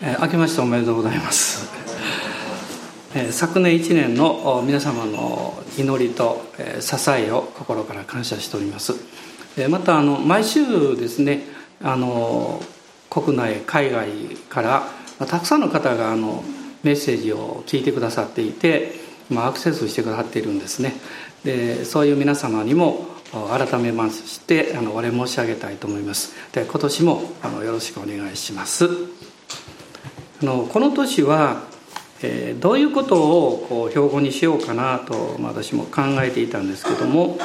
えー、明けましておめでとうございます、えー、昨年1年の皆様の祈りと、えー、支えを心から感謝しております、えー、またあの毎週ですねあの国内海外からまたくさんの方があのメッセージを聞いてくださっていて、まあ、アクセスしてくださっているんですね。でそういう皆様にも改めましてあのお礼申し上げたいと思います。で今年もあのよろしくお願いします。あのこの年は、えー、どういうことをこう標語にしようかなと、まあ、私も考えていたんですけども、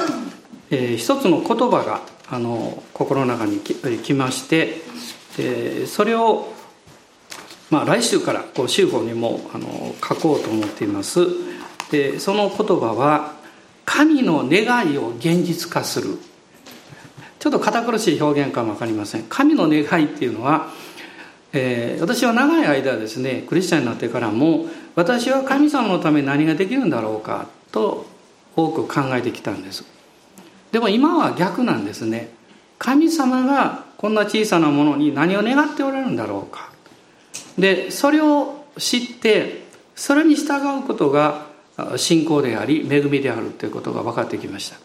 えー、一つの言葉があの心の中にきまして、えー、それを、まあ、来週からこう週報にもあの書こうと思っています。でその言葉は「神の願いを現実化する」ちょっと堅苦しい表現かも分かりません。神の願いっていうのはえー、私は長い間ですねクリスチャンになってからも私は神様のために何ができるんだろうかと多く考えてきたんです。でも今は逆なんですね。神様がこんな小さなものに何を願っておられるんだろうか。でそれを知ってそれに従うことが信仰であり恵みであるということが分かってきました、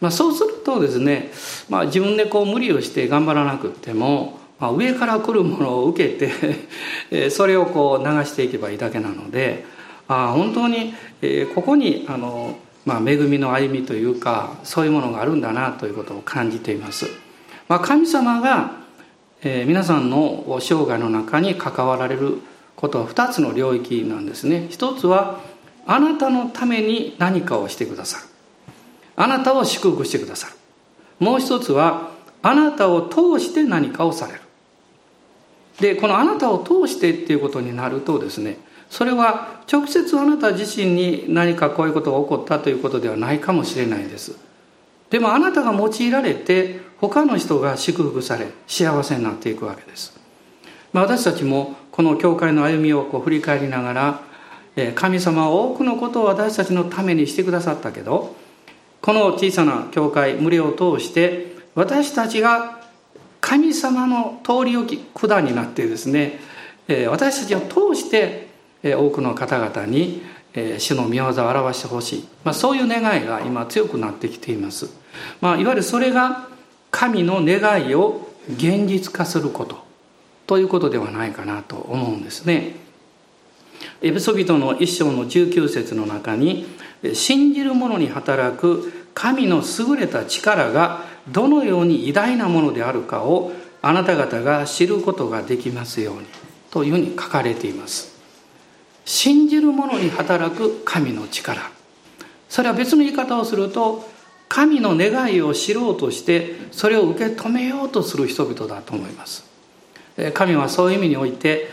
まあ、そうするとですね、まあ、自分でこう無理をして頑張らなくてもまあ、上から来るものを受けて それをこう流していけばいいだけなのであ本当にここにあの、まあ、恵みの歩みというかそういうものがあるんだなということを感じています。まあ、神様が、皆さんの生涯の中に関わられることは2つの領域なんですね。一つはあなたのために何かをしてくださる。あなたを祝福してくださる。もう一つはあなたを通して何かをされる。でこのあなたを通してっていうことになるとですねそれは直接あなた自身に何かこういうことが起こったということではないかもしれないです。でもあなたが用いられて他の人が祝福され幸せになっていくわけです、まあ、私たちもこの教会の歩みをこう振り返りながら神様は多くのことを私たちのためにしてくださったけどこの小さな教会群れを通して私たちが神様の通り置き管になってですね私たちを通して多くの方々に主の御業を表してほしい、まあ、そういう願いが今強くなってきています、まあ、いわゆるそれが神の願いを現実化することということではないかなと思うんですね。エペソビトの一章の19節の中に信じる者に働く神の優れた力がどのように偉大なものであるかをあなた方が知ることができますようにというふうに書かれています。信じる者に働く神の力。それは別の言い方をすると神の願いを知ろうとしてそれを受け止めようとする人々だと思います。神はそういう意味において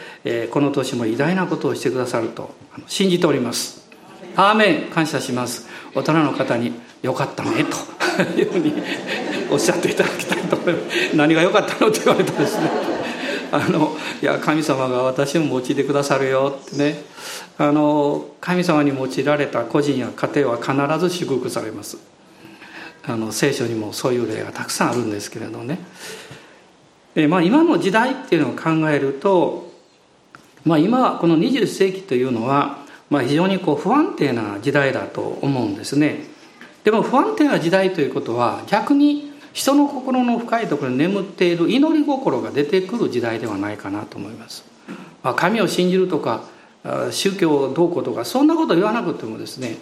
この年も偉大なことをしてくださると信じております。アーメン。感謝します。大人の方によかったねというふうにおっしゃっていただきたいと思います。何が良かったのって言われたですね。あのいや神様が私も用いてくださるよってね。あの神様に用いられた個人や家庭は必ず祝福されます。あの聖書にもそういう例がたくさんあるんですけれどね。え、まあ、今の時代っていうのを考えると、まあ、今この20世紀というのは、まあ、非常にこう不安定な時代だと思うんですね。でも不安定な時代ということは逆に人の心の深いところに眠っている祈り心が出てくる時代ではないかなと思います。まあ、神を信じるとか宗教をどうこうとかそんなこと言わなくてもですね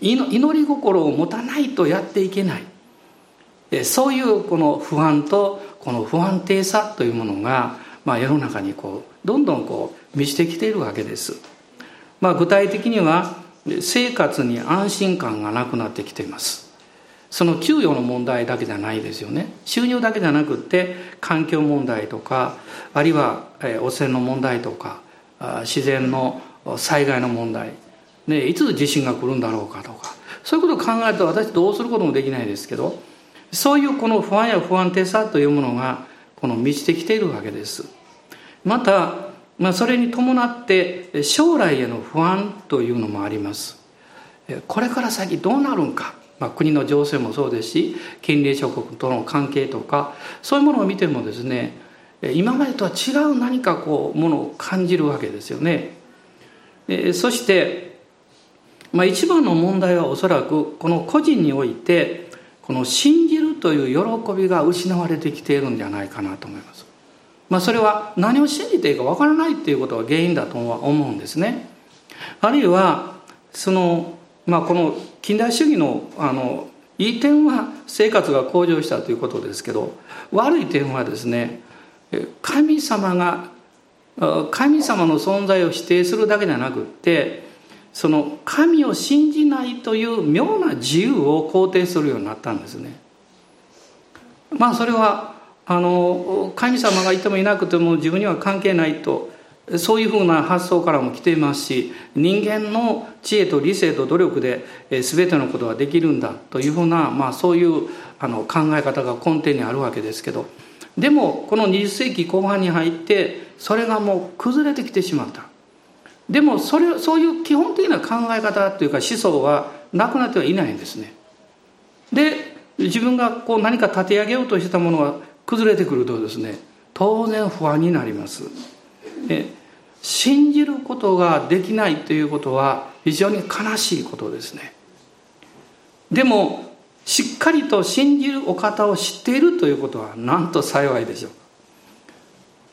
祈り心を持たないとやっていけないそういうこの不安とこの不安定さというものが、まあ、世の中にこうどんどんこう満ちてきているわけです。まあ、具体的には生活に安心感がなくなってきていますその給与の問題だけじゃないですよね。収入だけじゃなくって環境問題とかあるいは汚染の問題とか自然の災害の問題、ね、いつ地震が来るんだろうかとか。そういうことを考えると私どうすることもできないですけどそういうこの不安や不安定さというものがこの満ちてきているわけです。またまあ、それに伴って将来への不安というのもあります。これから先どうなるんか、まあ、国の情勢もそうですし近隣諸国との関係とかそういうものを見てもですね今までとは違う何かこうものを感じるわけですよね。えそして、まあ、一番の問題はおそらくこの個人においてこの信じるという喜びが失われてきているんじゃないかなと思います。まあ、それは何を信じていいかわからないっていうことが原因だとは思うんですね。あるいはその、まあ、この近代主義のあのいい点は生活が向上したということですけど悪い点はですね神様が神様の存在を否定するだけじゃなくってその神を信じないという妙な自由を肯定するようになったんですね。まあそれはあの神様がいてもいなくても自分には関係ないとそういうふうな発想からも来ていますし人間の知恵と理性と努力で全てのことができるんだというふうな、まあ、そういうあの考え方が根底にあるわけですけどでもこの20世紀後半に入ってそれがもう崩れてきてしまった。でもそれそういう基本的な考え方というか思想はなくなってはいないんですね。で自分がこう何か立て上げようとしてたものが崩れてくるとですね当然不安になります。信じることができないということは非常に悲しいことですね。でもしっかりと信じるお方を知っているということはなんと幸いでしょう。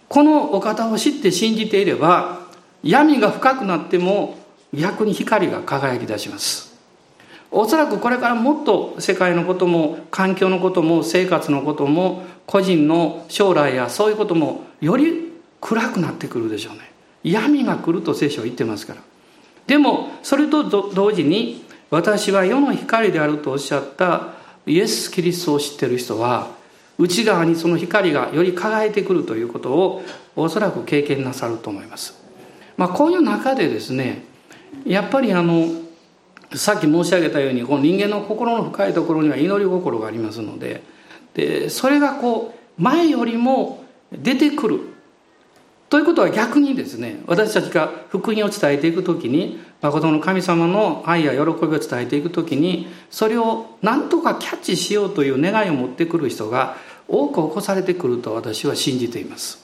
このお方を知って信じていれば闇が深くなっても逆に光が輝き出します。おそらくこれからもっと世界のことも環境のことも生活のことも個人の将来やそういうこともより暗くなってくるでしょうね。闇が来ると聖書は言ってますからでもそれと同時に私は世の光であるとおっしゃったイエス・キリストを知ってる人は内側にその光がより輝いてくるということをおそらく経験なさると思います。まあ、こういう中でですねやっぱりあのさっき申し上げたようにこの人間の心の深いところには祈り心がありますのででそれがこう前よりも出てくるということは逆にですね私たちが福音を伝えていく時に誠の神様の愛や喜びを伝えていく時にそれを何とかキャッチしようという願いを持ってくる人が多く起こされてくると私は信じています。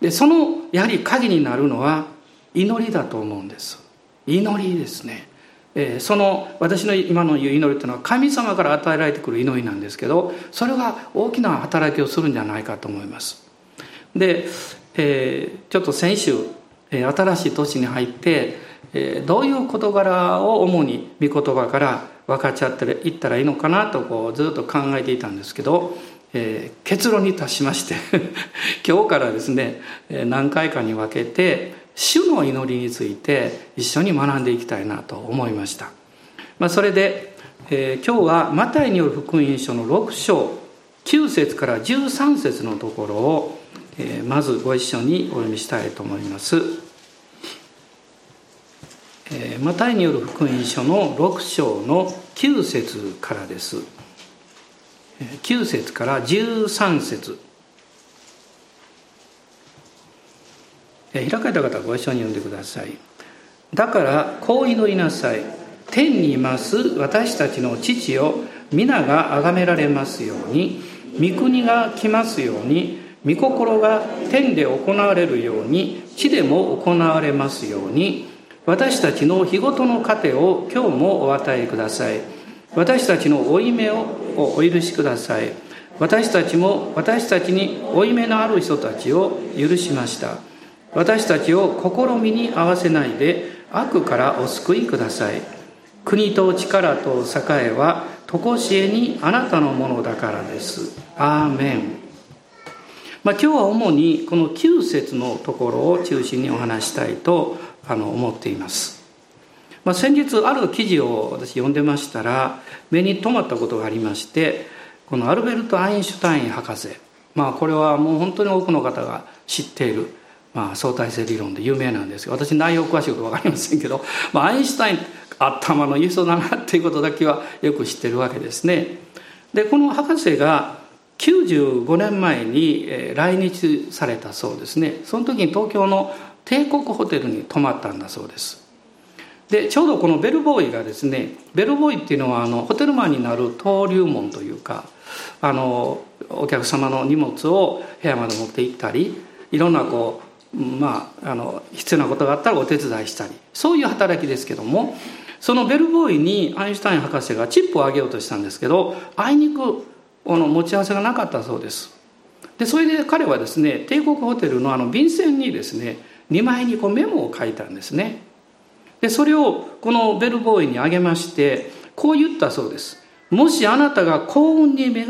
でそのやはり鍵になるのは祈りだと思うんです。祈りですね。えその私の今の言う祈りというのは神様から与えられてくる祈りなんですけどそれが大きな働きをするんじゃないかと思います。で、えー、ちょっと先週、え新しい年に入って、えどういう事柄を主に御言葉から分かっちゃっていったらいいのかなとこうずっと考えていたんですけど、えー、結論に達しまして 今日からですね何回かに分けて主の祈りについて一緒に学んでいきたいなと思いました、まあ、それで、えー、今日はマタイによる福音書の6章9節から13節のところを、え、まずご一緒にお読みしたいと思います、え、マタイによる福音書の6章の9節からです。9節から13節。開かれた方はご一緒に読んでください。だからこう祈りなさい。天にいます私たちの父を皆が崇められますように。御国が来ますように。御心が天で行われるように地でも行われますように私たちの日ごとの糧を今日もお与えください。私たちの負い目をお許しください。私たちも私たちに負い目のある人たちを許しました。私たちを試みに合わせないで悪からお救いください。国と力と栄は常しえにあなたのものだからです。アーメン、まあ、今日は主にこの9節のところを中心にお話したいとあの思っています、まあ、先日ある記事を私読んでましたら目に留まったことがありましてこのアルベルト・アインシュタイン博士まあこれはもう本当に多くの方が知っているまあ、相対性理論で有名なんですけど私内容詳しいこと分かりませんけど、まあ、アインシュタイン頭のいい人だなっていうことだけはよく知ってるわけですね。でこの博士が95年前に来日されたそうですね。その時に東京の帝国ホテルに泊まったんだそうです。でちょうどこのベルボーイがですねベルボーイっていうのはあのホテルマンになる登竜門というかあのお客様の荷物を部屋まで持って行ったりいろんなこうまああの必要なことがあったらお手伝いしたりそういう働きですけどもそのベルボーイにアインシュタイン博士がチップをあげようとしたんですけどあいにくこの持ち合わせがなかったそうです。でそれで彼はですね帝国ホテルのあの便箋にですね2枚にこうメモを書いたんですね。でそれをこのベルボーイにあげましてこう言ったそうです。もしあなたが幸運に恵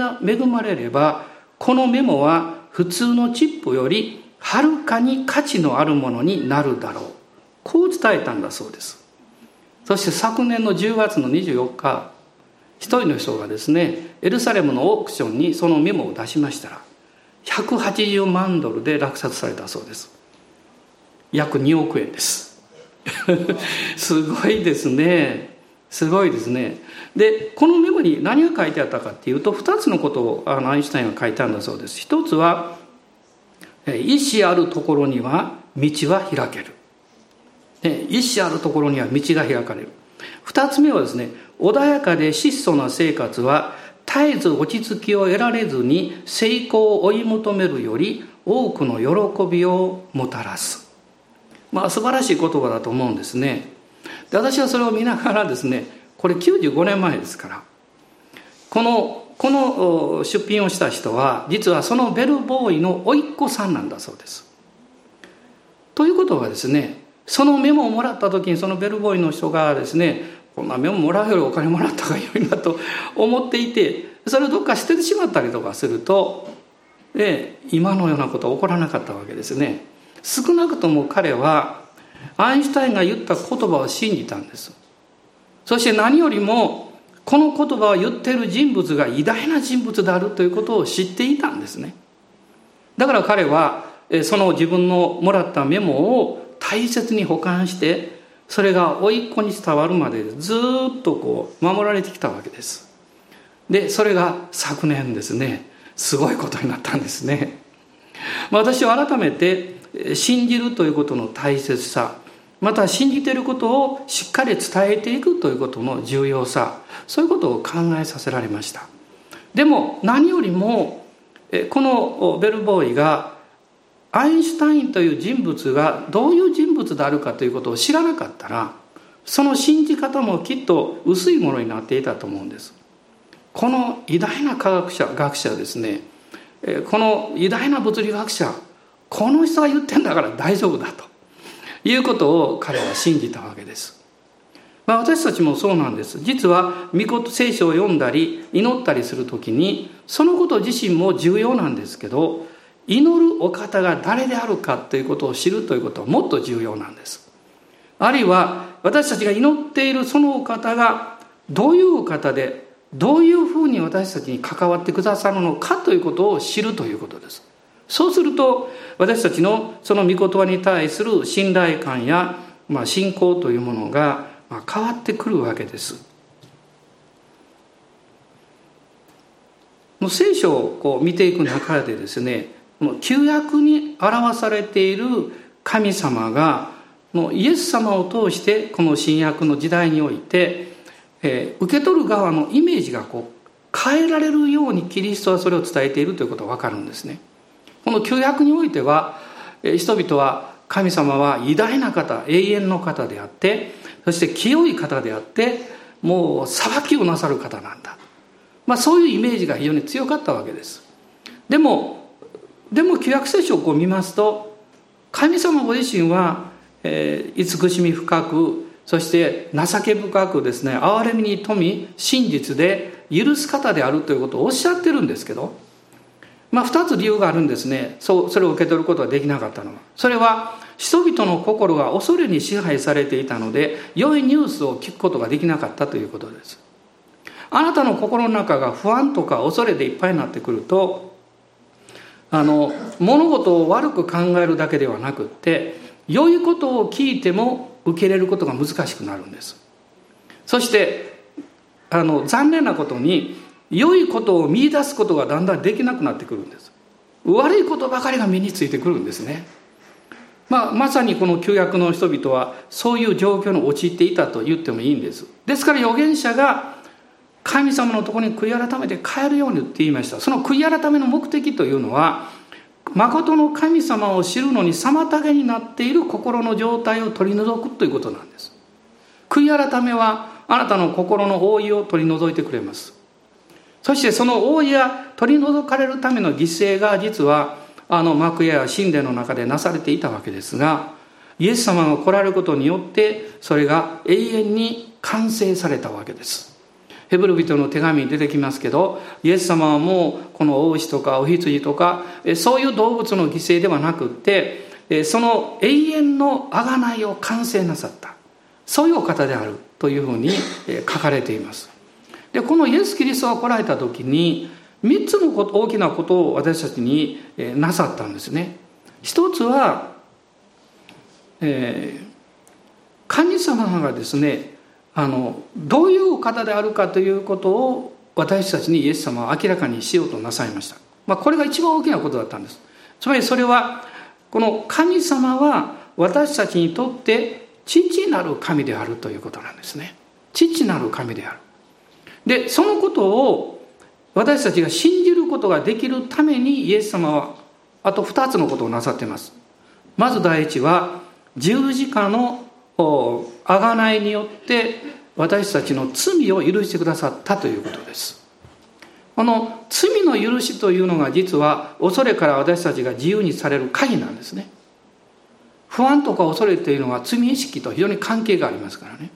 まれればこのメモは普通のチップよりはるかに価値のあるものになるだろう。こう伝えたんだそうです。そして昨年の10月の24日一人の人がですねエルサレムのオークションにそのメモを出しましたら180万ドルで落札されたそうです。約2億円です。すごいですね。すごいですね。でこのメモに何が書いてあったかっていうと2つのことをあのアインシュタインが書いたんだそうです。一つは意志あるところには道は開ける。意志あるところには道が開かれる。二つ目はですね穏やかで質素な生活は絶えず落ち着きを得られずに成功を追い求めるより多くの喜びをもたらすまあ素晴らしい言葉だと思うんですねで私はそれを見ながらですねこれ95年前ですからこのこの出品をした人は実はそのベルボーイの甥っ子さんなんだそうです。ということはですねそのメモをもらった時にそのベルボーイの人がですねこんなメモもらうよりお金もらった方が良いなと思っていてそれをどっか捨ててしまったりとかするとで今のようなことは起こらなかったわけですね。少なくとも彼はアインシュタインが言った言葉を信じたんですそして何よりもこの言葉を言っている人物が偉大な人物であるということを知っていたんですねだから彼はその自分のもらったメモを大切に保管してそれが甥っ子に伝わるまでずっとこう守られてきたわけです。でそれが昨年ですね。すごいことになったんですね。私は改めて信じるということの大切さまた信じていることをしっかり伝えていくということの重要さそういうことを考えさせられました。でも何よりもこのベルボーイがアインシュタインという人物がどういう人物であるかということを知らなかったらその信じ方もきっと薄いものになっていたと思うんですこの偉大な科学者学者ですねこの偉大な物理学者この人が言ってんだから大丈夫だということを彼は信じたわけです。まあ、私たちもそうなんです。実は、御事聖書を読んだり、祈ったりするときに、そのこと自身も重要なんですけど、祈るお方が誰であるかということを知るということはもっと重要なんです。あるいは、私たちが祈っているそのお方が、どういう方で、どういうふうに私たちに関わってくださるのかということを知るということです。そうすると私たちのその御言葉に対する信頼感や、まあ、信仰というものが変わってくるわけです。もう聖書をこう見ていく中でですねもう旧約に表されている神様がもうイエス様を通してこの新約の時代において、えー、受け取る側のイメージがこう変えられるようにキリストはそれを伝えているということが分かるんですね。この旧約においては人々は神様は偉大な方永遠の方であってそして清い方であってもう裁きをなさる方なんだ、まあ、そういうイメージが非常に強かったわけですでもでも旧約聖書をこう見ますと神様ご自身は、えー、慈しみ深くそして情け深くですね憐れみに富み真実で許す方であるということをおっしゃってるんですけどまあ、2つ理由があるんですね。そうそれを受け取ることができなかったのは。それは人々の心が恐れに支配されていたので良いニュースを聞くことができなかったということです。あなたの心の中が不安とか恐れでいっぱいになってくるとあの物事を悪く考えるだけではなくって良いことを聞いても受け入れることが難しくなるんです。そしてあの残念なことに良いことを見出すことがだんだんできなくなってくるんです。悪いことばかりが身についてくるんですね、まあ、まさにこの旧約の人々はそういう状況に陥っていたと言ってもいいんです。ですから預言者が神様のところに悔い改めて帰るようにって言いました。その悔い改めの目的というのは誠の神様を知るのに妨げになっている心の状態を取り除くということなんです。悔い改めはあなたの心の覆いを取り除いてくれます。そしてその覆いが取り除かれるための犠牲が実はあの幕屋や神殿の中でなされていたわけですがイエス様が来られることによってそれが永遠に完成されたわけです。ヘブル人の手紙に出てきますけどイエス様はもうこの大牛とかお羊とかそういう動物の犠牲ではなくってその永遠の贖いを完成なさった。そういうお方であるというふうに書かれています。でこのイエス・キリストが来られた時に3つのこと大きなことを私たちになさったんですね。一つは、えー、神様がですねあのどういう方であるかということを私たちにイエス様は明らかにしようとなさいました、まあ、これが一番大きなことだったんです。つまりそれはこの神様は私たちにとって父なる神であるということなんですね。父なる神である。でそのことを私たちが信じることができるためにイエス様はあと2つのことをなさっています。まず第一は十字架の贖いによって私たちの罪を許してくださったということです。この罪の許しというのが実は恐れから私たちが自由にされる鍵なんですね。不安とか恐れというのは罪意識と非常に関係がありますからね。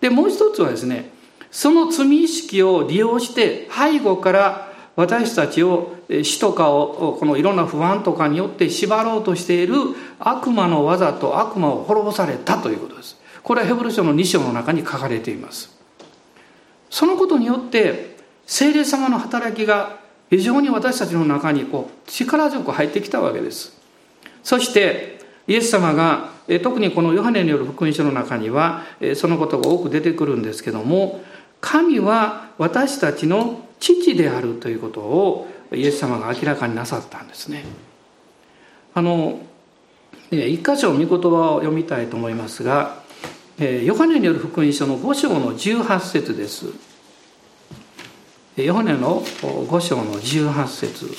でもう一つはですねその罪意識を利用して背後から私たちを死とかをこのいろんな不安とかによって縛ろうとしている悪魔の技と悪魔を滅ぼされたということです。これはヘブル書の2章の中に書かれています。そのことによって聖霊様の働きが非常に私たちの中にこう力強く入ってきたわけです。そしてイエス様が特にこのヨハネによる福音書の中にはそのことが多く出てくるんですけども神は私たちの父であるということをイエス様が明らかになさったんですね。あの一箇所御言葉を読みたいと思いますがヨハネによる福音書の5章の18節です。ヨハネの5章の18節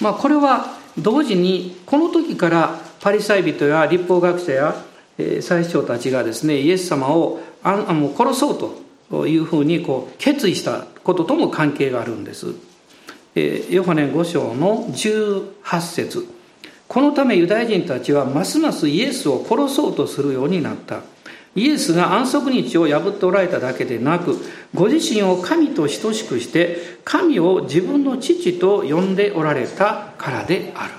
まあこれは同時にこの時からパリサイ人や立法学者や最初たちがですねイエス様をあもう殺そうというふうにこう決意したこととも関係があるんです。ヨハネ5章の18節このためユダヤ人たちはますますイエスを殺そうとするようになった。イエスが安息日を破っておられただけでなく、ご自身を神と等しくして、神を自分の父と呼んでおられたからである。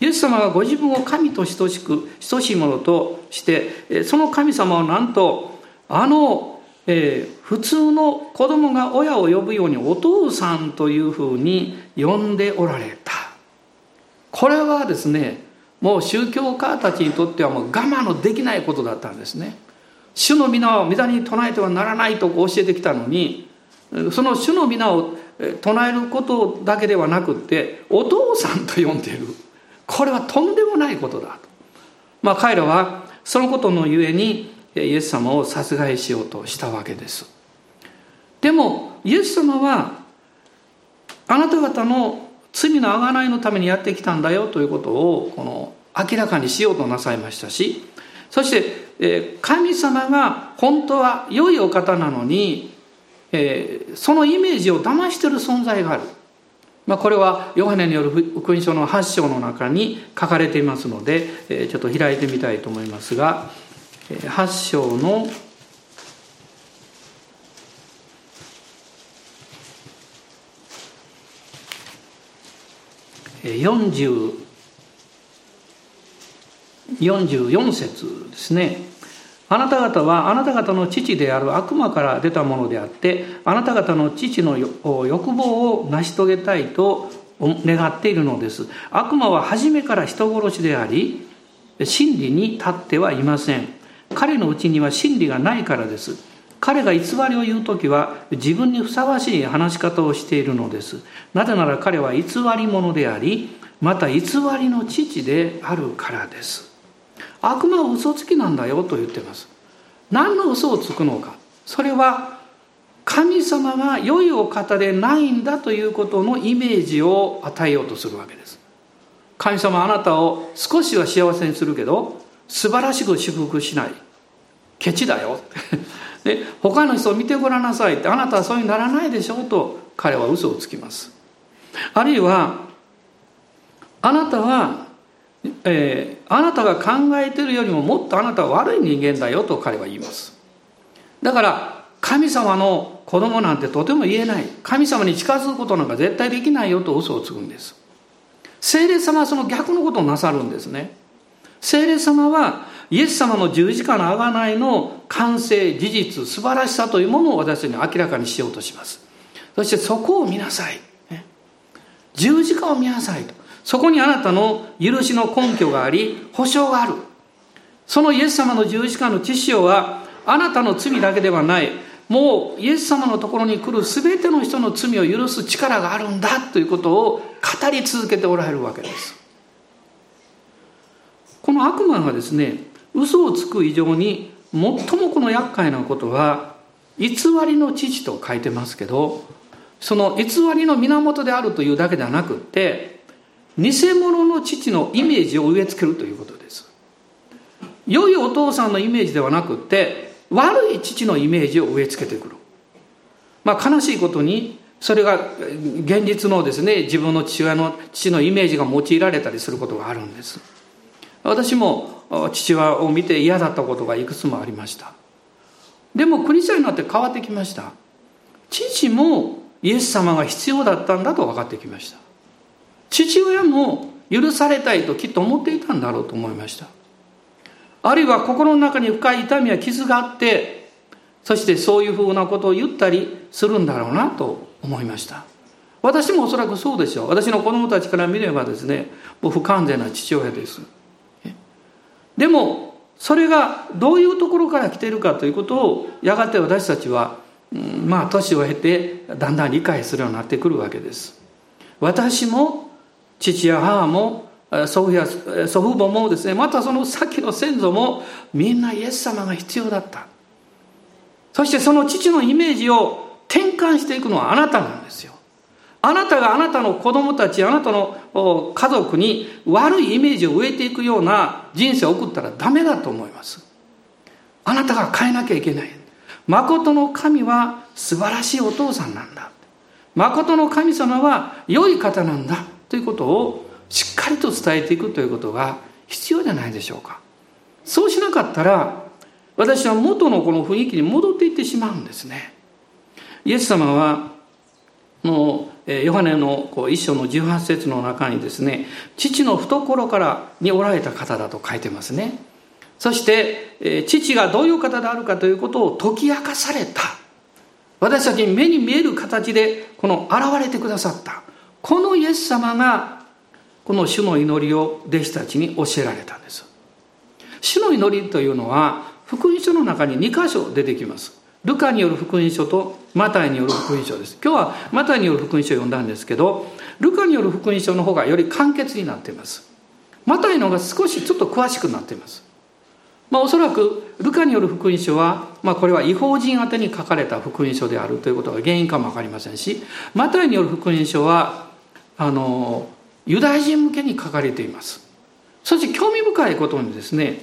イエス様はご自分を神と等しく等しいものとしてその神様をなんとあの、えー、普通の子供が親を呼ぶようにお父さんというふうに呼んでおられた。これはですねもう宗教家たちにとってはもう我慢のできないことだったんですね。主の皆を皆に唱えてはならないと教えてきたのにその主の皆を唱えることだけではなくってお父さんと呼んでいる。これはとんでもないことだと。まあ彼らはそのことのゆえにイエス様を殺害しようとしたわけです。でもイエス様はあなた方の罪の贖いのためにやってきたんだよということをこの明らかにしようとなさいましたしそして神様が本当は良いお方なのにそのイメージを騙してる存在があるまあ、これはヨハネによる福音書の8章の中に書かれていますのでちょっと開いてみたいと思いますが8章の40 44節ですね。あなた方はあなた方の父である悪魔から出たものであってあなた方の父の欲望を成し遂げたいと願っているのです。悪魔は初めから人殺しであり真理に立ってはいません。彼のうちには真理がないからです。彼が偽りを言う時は自分にふさわしい話し方をしているのです。なぜなら彼は偽り者でありまた偽りの父であるからです。悪魔は嘘つきなんだよと言ってます。何の嘘をつくのか。それは神様が良いお方でないんだということのイメージを与えようとするわけです。神様あなたを少しは幸せにするけど素晴らしく祝福しない。ケチだよ。で他の人を見てごらんなさいってあなたはそうにならないでしょうと彼は嘘をつきます。あるいはあなたは、えー、あなたが考えてるよりももっとあなたは悪い人間だよと彼は言います。だから神様の子供なんてとても言えない。神様に近づくことなんか絶対できないよと嘘をつくんです。聖霊様はその逆のことをなさるんですね。聖霊様はイエス様の十字架の贖いの完成事実素晴らしさというものを私たちに明らかにしようとします。そしてそこを見なさい十字架を見なさいと。そこにあなたの許しの根拠があり保証がある。そのイエス様の十字架の知識はあなたの罪だけではない。もうイエス様のところに来る全ての人の罪を許す力があるんだということを語り続けておられるわけです。この悪魔がですね嘘をつく以上に最もこの厄介なことは偽りの父と書いてますけどその偽りの源であるというだけではなくって偽物の父のイメージを植え付けるということです。良いお父さんのイメージではなくて悪い父のイメージを植え付けてくる。まあ悲しいことにそれが現実のですね自分の父親の父のイメージが用いられたりすることがあるんです。私も父親を見て嫌だったことがいくつもありました。でもクリスチャンになって変わってきました。父もイエス様が必要だったんだと分かってきました。父親も許されたいときっと思っていたんだろうと思いました。あるいは心の中に深い痛みや傷があってそしてそういうふうなことを言ったりするんだろうなと思いました。私もおそらくそうでしょう。私の子供たちから見ればですねもう不完全な父親です。でもそれがどういうところから来ているかということをやがて私たちは、うん、まあ年を経てだんだん理解するようになってくるわけです。私も父や母も祖父や祖父母もですねまたその先の先祖もみんなイエス様が必要だった。そしてその父のイメージを転換していくのはあなたなんですよ。あなたがあなたの子供たちあなたの家族に悪いイメージを植えていくような人生を送ったらダメだと思います。あなたが変えなきゃいけない。誠の神は素晴らしいお父さんなんだ。誠の神様は良い方なんだ。ということをしっかりと伝えていくということが必要じゃないでしょうか。そうしなかったら私は元のこの雰囲気に戻っていってしまうんですね。イエス様はのヨハネの一章の18節の中にですね父の懐からにおられた方だと書いてますね。そして父がどういう方であるかということを解き明かされた。私たちに目に見える形でこの現れてくださった。このイエス様がこの主の祈りを弟子たちに教えられたんです主の祈りというのは福音書の中に2箇所出てきますルカによる福音書とマタイによる福音書です。今日はマタイによる福音書を読んだんですけど、ルカによる福音書の方がより簡潔になっています。マタイの方が少しちょっと詳しくなっています。まあ、おそらくルカによる福音書は、まあ、これは違法人宛てに書かれた福音書であるということが原因かも分かりませんしマタイによる福音書はあのユダヤ人向けに書かれていますそして興味深いことにですね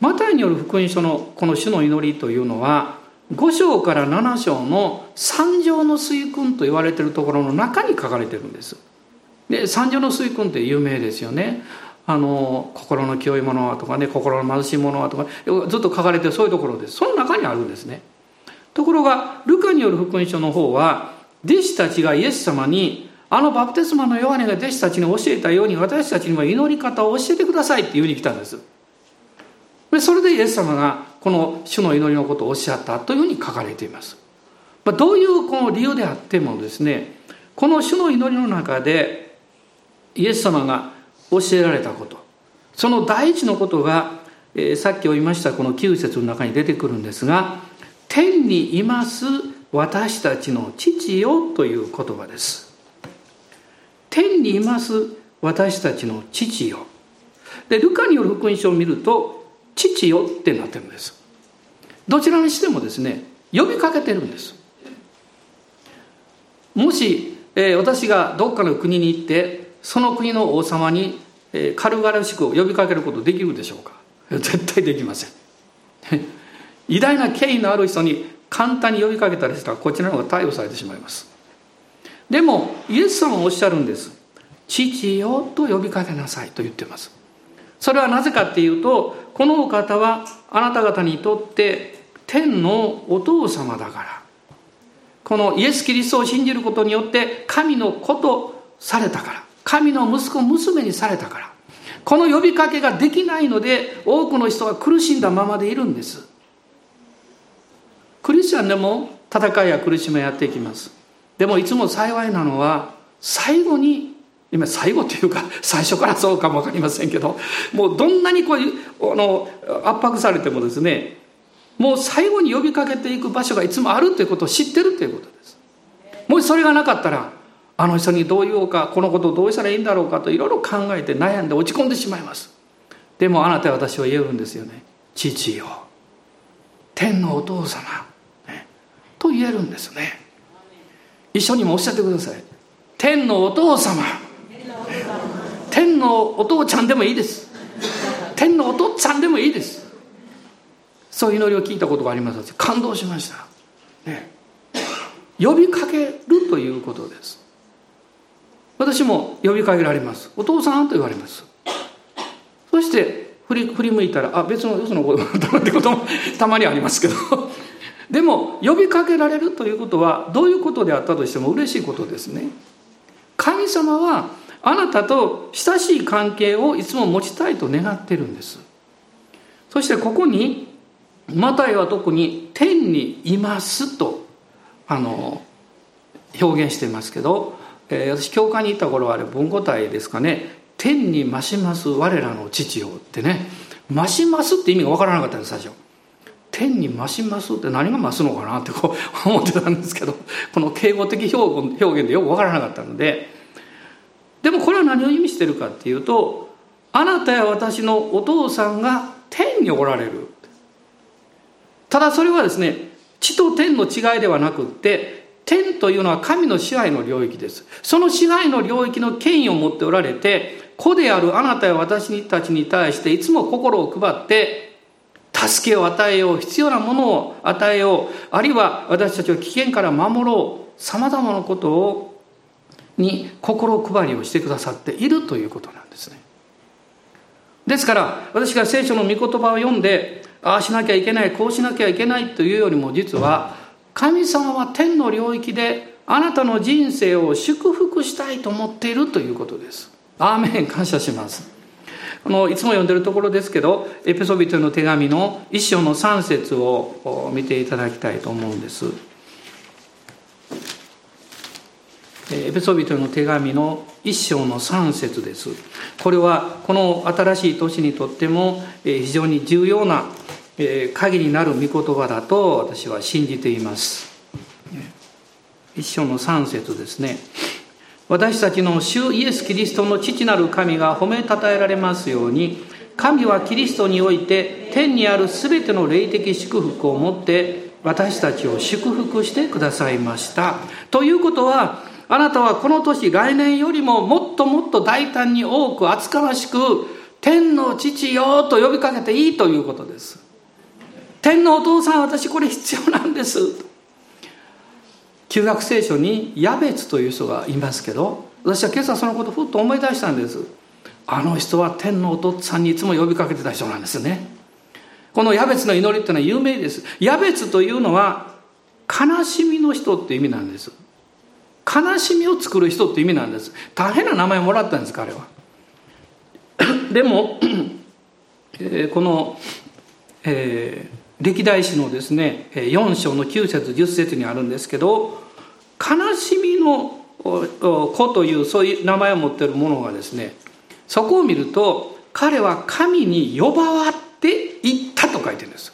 マタイによる福音書のこの主の祈りというのは5章から7章の三条の水訓と言われているところの中に書かれてるんです。で三条の水訓って有名ですよね。あの心の清いものはとかね心の貧しいものはとかずっと書かれてるそういうところですその中にあるんですねところがルカによる福音書の方は弟子たちがイエス様にあのバプテスマのヨハネが弟子たちに教えたように私たちにも祈り方を教えてくださいって言うふうに来たんですでそれでイエス様がこの主の祈りのことをおっしゃったというふうに書かれています。まあ、どういうこの理由であってもですねこの主の祈りの中でイエス様が教えられたことその第一のことが、えー、さっき言いましたこの9節の中に出てくるんですが天にいます私たちの父よという言葉です天にいます私たちの父よ。でルカによる福音書を見ると父よってなってるんです。どちらにしてもですね呼びかけてるんです。もし、えー、私がどっかの国に行ってその国の王様に、えー、軽々しく呼びかけることできるでしょうか？絶対できません。偉大な権威のある人に簡単に呼びかけたりしたらこちらの方が逮捕されてしまいます。でもイエス様はおっしゃるんです。父よと呼びかけなさいと言ってます。それはなぜかっていうとこのお方はあなた方にとって天のお父様だから。このイエス・キリストを信じることによって神の子とされたから。神の息子娘にされたから。この呼びかけができないので多くの人が苦しんだままでいるんです。クリスチャンでも戦いや苦しみをやっていきます。でもいつも幸いなのは最後に今最後というか 最初からそうかも分かりませんけどもうどんなにこういうあの圧迫されてもですねもう最後に呼びかけていく場所がいつもあるということを知ってるということです。もしそれがなかったらあの人にどう言おうかこのことをどうしたらいいんだろうかといろいろ考えて悩んで落ち込んでしまいます。でもあなたは私は言えるんですよね。父よ天のお父様ねと言えるんですね。一緒にもおっしゃってください。天のお父様。天のお父ちゃんでもいいです。天のお父さんでもいいです。そういう祈りを聞いたことがあります。感動しました、ね、呼びかけるということです。私も呼びかけられます。お父さんと言われます。そして振り振り向いたらあ別のよその声だってこともたまにありますけど。でも呼びかけられるということはどういうことであったとしても嬉しいことですね。神様はあなたと親しい関係をいつも持ちたいと願ってるんです。そしてここにマタイは特に「天にいます」とあの表現していますけど、えー、私教会に行った頃はあれ文語体ですかね「天に増します我らの父よ」ってね「増します」って意味が分からなかったんです最初。天に増しますって何が増すのかなってこう 思ってたんですけどこの敬語的表現でよく分からなかったのででもこれは何を意味してるかっていうとあなたや私のお父さんが天におられる。ただそれはですね地と天の違いではなくって天というのは神の支配の領域です。その支配の領域の権威を持っておられて子であるあなたや私たちに対していつも心を配って助けを与えよう必要なものを与えようあるいは私たちを危険から守ろうさまざまなことをに心配りをしてくださっているということなんですね。ですから私が聖書の御言葉を読んでああしなきゃいけないこうしなきゃいけないというよりも実は神様は天の領域であなたの人生を祝福したいと思っているということです。アーメン。感謝します。あのいつも読んでるところですけどエペソビトの手紙の一章の3節を見ていただきたいと思うんです。エペソビトの手紙の一章の3節です。これはこの新しい年にとっても非常に重要な鍵になる御言葉だと私は信じています。一章の3節ですね。私たちの主イエス・キリストの父なる神が褒めたたえられますように神はキリストにおいて天にある全ての霊的祝福をもって私たちを祝福してくださいました。ということはあなたはこの年来年よりももっともっと大胆に多く厚かましく天の父よと呼びかけていいということです。天のお父さん私これ必要なんです。旧約聖書にヤベツという人がいますけど私は今朝そのことをふっと思い出したんです。あの人は天のお父さんにいつも呼びかけてた人なんですね。このヤベツの祈りっていうのは有名です。ヤベツというのは悲しみの人って意味なんです。悲しみを作る人って意味なんです。大変な名前もらったんです彼は。でも、えー、この、えー歴代史のですね4章の9節10節にあるんですけど悲しみの子というそういう名前を持っているものがですねそこを見ると彼は神に呼ばわっていったと書いてるんです。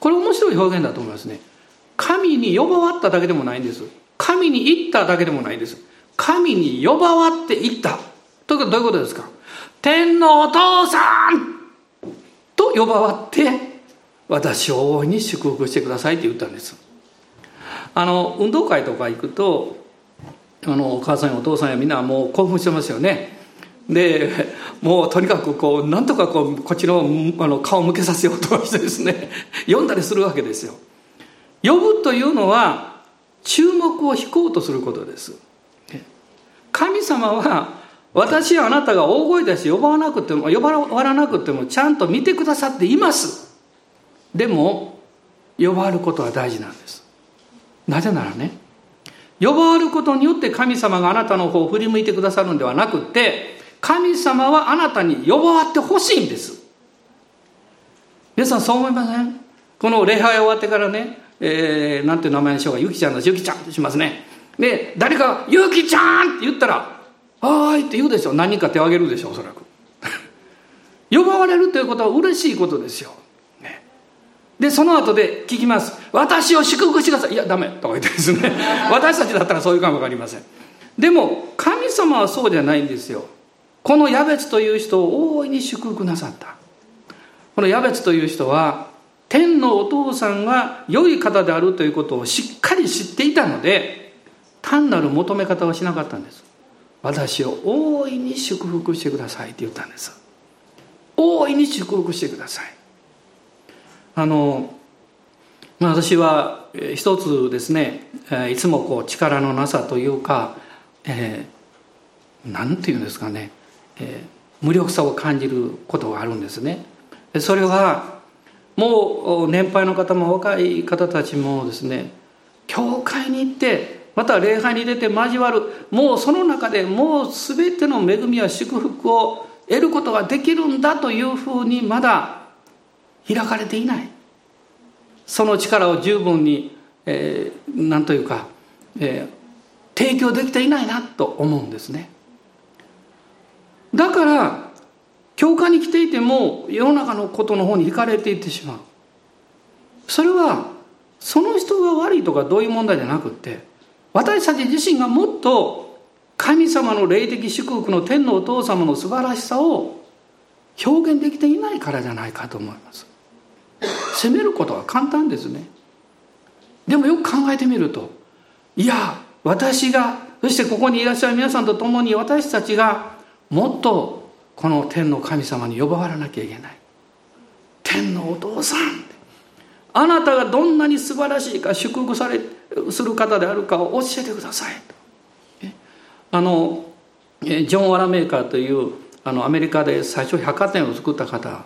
これ面白い表現だと思いますね。神に呼ばわっただけでもないんです。神に行っただけでもないんです。神に呼ばわって行った。ということはどういうことですか？天のお父さんと呼ばわって私を大いに祝福してくださいって言ったんです。あの運動会とか行くとあのお母さんやお父さんやみんなもう興奮してますよね。でもうとにかくこうなんとかこうこっちのあの顔を向けさせようとしてですね読んだりするわけですよ。呼ぶというのは注目を引こうとすることです。神様は私やあなたが大声出し呼ばなくても呼ばわらなくてもちゃんと見てくださっています。でも呼ばわることは大事なんです。なぜならね呼ばわることによって神様があなたの方を振り向いてくださるんではなくて神様はあなたに呼ばわってほしいんです。皆さんそう思いません？この礼拝終わってからね、えー、なんていう名前にしようか？ゆきちゃんだゆきちゃんってしますね。で誰か「ゆきちゃん!」って言ったら「はーい」って言うでしょ。何人か手を挙げるでしょおそらく。呼ばわれるということは嬉しいことですよ。でその後で聞きます「私を祝福してください」「いやダメ」とか言ってですね。私たちだったらそういうかも分かりません。でも神様はそうじゃないんですよ。このヤベツという人を大いに祝福なさった。このヤベツという人は天のお父さんが良い方であるということをしっかり知っていたので単なる求め方はしなかったんです。私を大いに祝福してくださいって言ったんです。大いに祝福してくださいあの、私は一つですねいつもこう力のなさというか、えー、なんていうんですかね、えー、無力さを感じることがあるんですね。それはもう年配の方も若い方たちもですね教会に行ってまた礼拝に出て交わるもうその中でもう全ての恵みや祝福を得ることができるんだというふうにまだ開かれていない。その力を十分に、えー、というか、えー、提供できていないなと思うんですね。だから教会に来ていても世の中のことの方に惹かれていってしまう。それはその人が悪いとかどういう問題じゃなくって私たち自身がもっと神様の霊的祝福の天のお父様の素晴らしさを表現できていないからじゃないかと思います。責めることは簡単ですね。でもよく考えてみるといや私がそしてここにいらっしゃる皆さんと共に私たちがもっとこの天の神様に呼ばわらなきゃいけない。天のお父さん。あなたがどんなに素晴らしいか祝福されする方であるかを教えてください。とあのジョン・ワラメーカーというあのアメリカで最初百貨店を作った方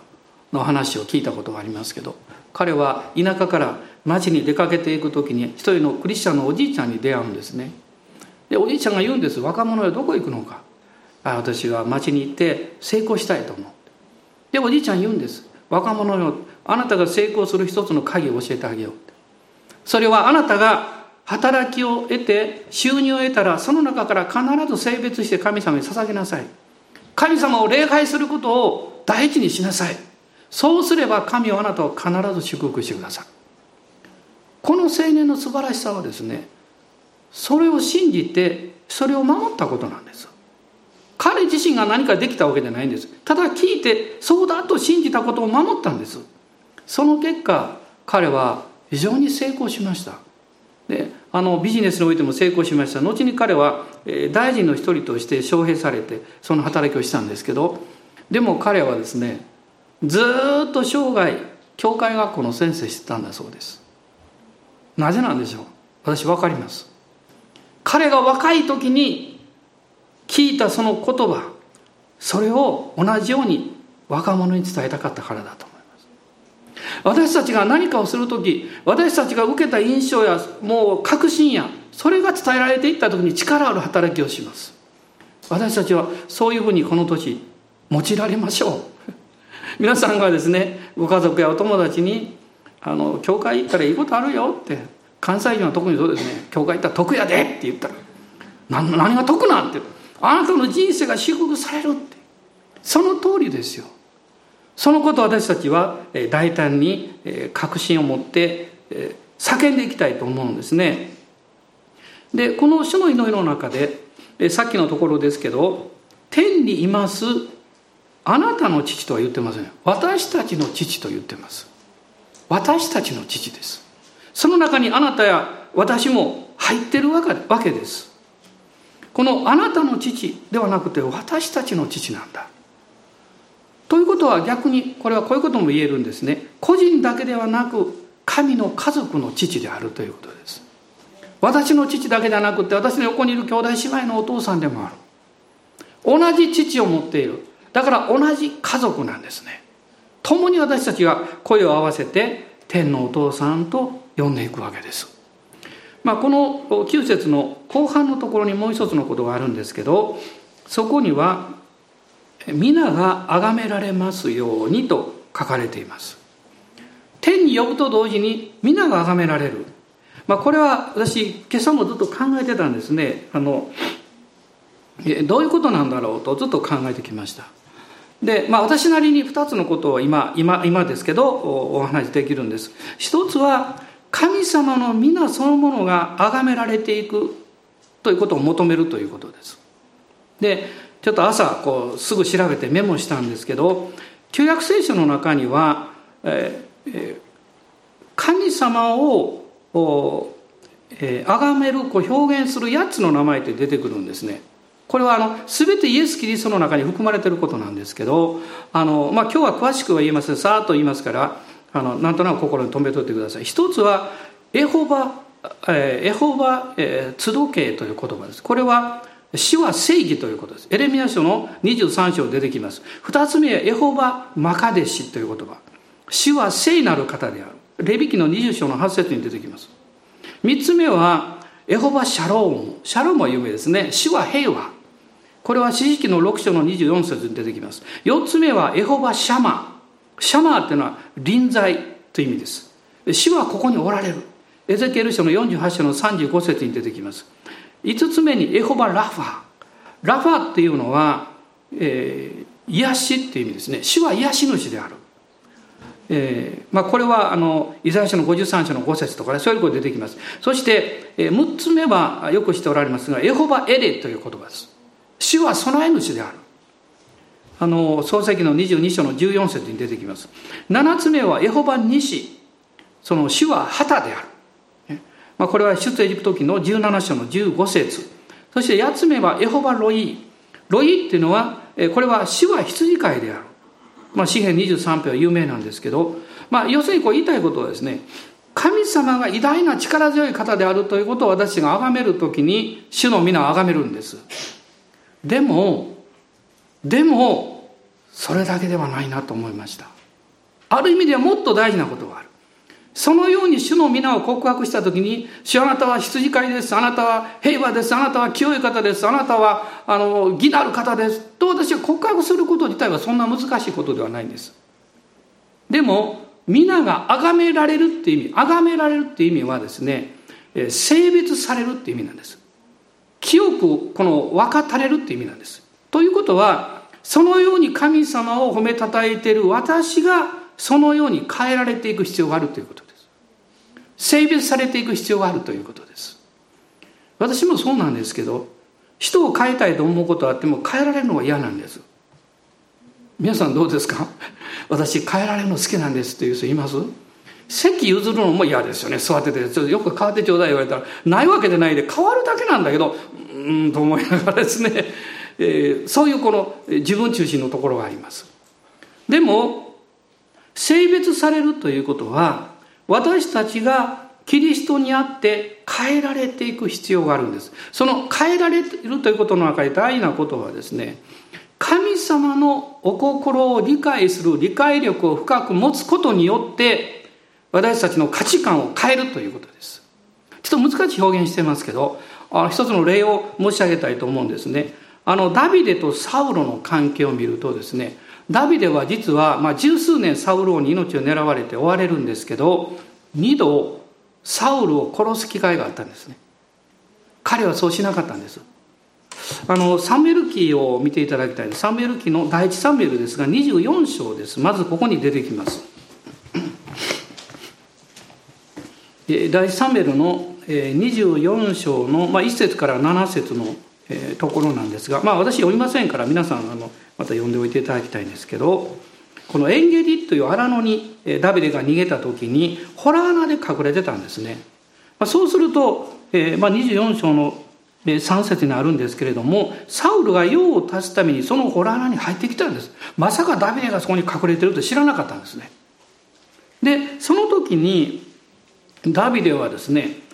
の話を聞いたことがありますけど彼は田舎から町に出かけていく時に一人のクリスチャンのおじいちゃんに出会うんですね。でおじいちゃんが言うんです若者はどこ行くのか。あ私は町に行って成功したいと思う。でおじいちゃん言うんです若者よあなたが成功する一つの鍵を教えてあげようそれはあなたが働きを得て収入を得たらその中から必ず性別して神様に捧げなさい。神様を礼拝することを大事にしなさい。そうすれば神はあなたを必ず祝福してくださいこの青年の素晴らしさはですねそれを信じてそれを守ったことなんです。彼自身が何かできたわけじゃないんです。ただ聞いてそうだと信じたことを守ったんです。その結果彼は非常に成功しました。であのビジネスにおいても成功しました。後に彼は大臣の一人として招聘されてその働きをしたんですけどでも彼はですねずっと生涯教会学校の先生してたんだそうです。なぜなんでしょう？私分かります。彼が若い時に聞いたその言葉それを同じように若者に伝えたかったからだと思います。私たちが何かをする時私たちが受けた印象やもう確信やそれが伝えられていった時に力ある働きをします。私たちはそういうふうにこの年用いられましょう。皆さんがですねご家族やお友達に「あの教会行ったらいいことあるよ」って関西人は特にそうですね「教会行ったら得やで」って言ったら「何何が得なん?」って「あなたの人生が祝福される」ってその通りですよそのことを私たちは大胆に確信を持って叫んでいきたいと思うんですね。でこの主の祈りの中でさっきのところですけど天にいますあなたの父とは言ってません。私たちの父と言ってます。私たちの父です。その中にあなたや私も入ってるわけです。このあなたの父ではなくて私たちの父なんだ。ということは逆にこれはこういうことも言えるんですね。個人だけではなく神の家族の父であるということです。私の父だけではなくて私の横にいる兄弟姉妹のお父さんでもある。同じ父を持っている。だから同じ家族なんですね。共に私たちが声を合わせて天のお父さんと呼んでいくわけです。まあ、この9節の後半のところにもう一つのことがあるんですけどそこには「皆が崇められますように」と書かれています。天に呼ぶと同時に皆が崇められる。まあ、これは私今朝もずっと考えてたんですね。あのどういうことなんだろうとずっと考えてきました。で、まあ、私なりに2つのことを今今今ですけどお話しできるんです一つは神様の皆そのものが崇められていくということを求めるということですでちょっと朝こうすぐ調べてメモしたんですけど旧約聖書の中には、えー、神様をを、えー、崇めるこう表現する8つの名前って出てくるんですね。これはあの全てイエス・キリストの中に含まれていることなんですけどあの、まあ、今日は詳しくは言いませんさーっと言いますからあのなんとなく心に留めといてください。一つはエホバ、えー、エホバ、えー、都度形という言葉です。これは死は正義ということです。エレミア書の23章出てきます。二つ目はエホバ・マカデシという言葉。死は聖なる方である。レビ記の20章の8節に出てきます。3つ目は、エホバ・シャローム。シャロームは有名ですね。死は平和。これは士師記の6章の24節に出てきます。4つ目は、エホバ・シャマー。シャマーっていうのは臨在という意味です。死はここにおられる。エゼキエル書の48章の35節に出てきます。5つ目にエホバ・ラファ。ラファっていうのは、えー、癒しっていう意味ですね。死は癒し主である。えーまあ、これはあのイザヤ書の53章の5節とか、ね、そういうこと出てきますそして、えー、6つ目はよくしておられますがエホバ・エレという言葉です主は備え主である。あの創世記の22章の14節に出てきます。7つ目はエホバ・ニシその主は旗である、まあ、これは出エジプト記の17章の15節。そして8つ目はエホバ・ロイ。ロイっていうのはこれは主は羊飼いである。まあ、詩篇23篇は有名なんですけど、まあ、要するにこう言いたいことはですね神様が偉大な力強い方であるということを私が崇める時に主の皆を崇めるんです。でもでもそれだけではないなと思いましたある意味ではもっと大事なことがあるそのように主の皆を告白した時に、主あなたは羊飼いです。あなたは平和です。あなたは清い方です。あなたは、あの、義なる方です。と私は告白すること自体はそんな難しいことではないんです。でも、皆が崇められるっていう意味、崇められるっていう意味はですね、性別されるっていう意味なんです。清く、この分かたれるって意味なんです。ということは、そのように神様を褒めたたえている私が、そのように変えられていく必要があるということです。性別されていく必要があるということです。私もそうなんですけど人を変えたいと思うことはあっても変えられるのが嫌なんです。皆さんどうですか？私変えられるの好きなんですっていう人います？席譲るのも嫌ですよね。座っててちょっとよく変わってちょうだい言われたら。ないわけでないで変わるだけなんだけどうんと思いながらですね、えー、そういうこの自分中心のところがあります。でも性別されるということは私たちがキリストにあって変えられていく必要があるんです。その変えられているということの中で大事なことはですね、神様のお心を理解する理解力を深く持つことによって私たちの価値観を変えるということです。ちょっと難しい表現してますけど、あ一つの例を申し上げたいと思うんですね。あの、ダビデとサウロの関係を見るとですね、ダビデは実は、まあ、十数年サウル王に命を狙われて追われるんですけど二度サウルを殺す機会があったんですね。彼はそうしなかったんです。あのサムエル記を見ていただきたい。サムエル記の第一サムエルですが24章です。まずここに出てきます。第一サムエルの24章の、まあ、1節から7節のところなんですが、まあ、私読みませんから皆さんあのまた読んでおいていただきたいんですけどこのエンゲディという荒野にダビデが逃げた時にホラー穴で隠れてたんですね、まあ、そうすると、えーまあ、24章の3節にあるんですけれどもサウルが用を足すためにそのホラー穴に入ってきたんです。まさかダビデがそこに隠れてると知らなかったんですね。でその時にダビデはですね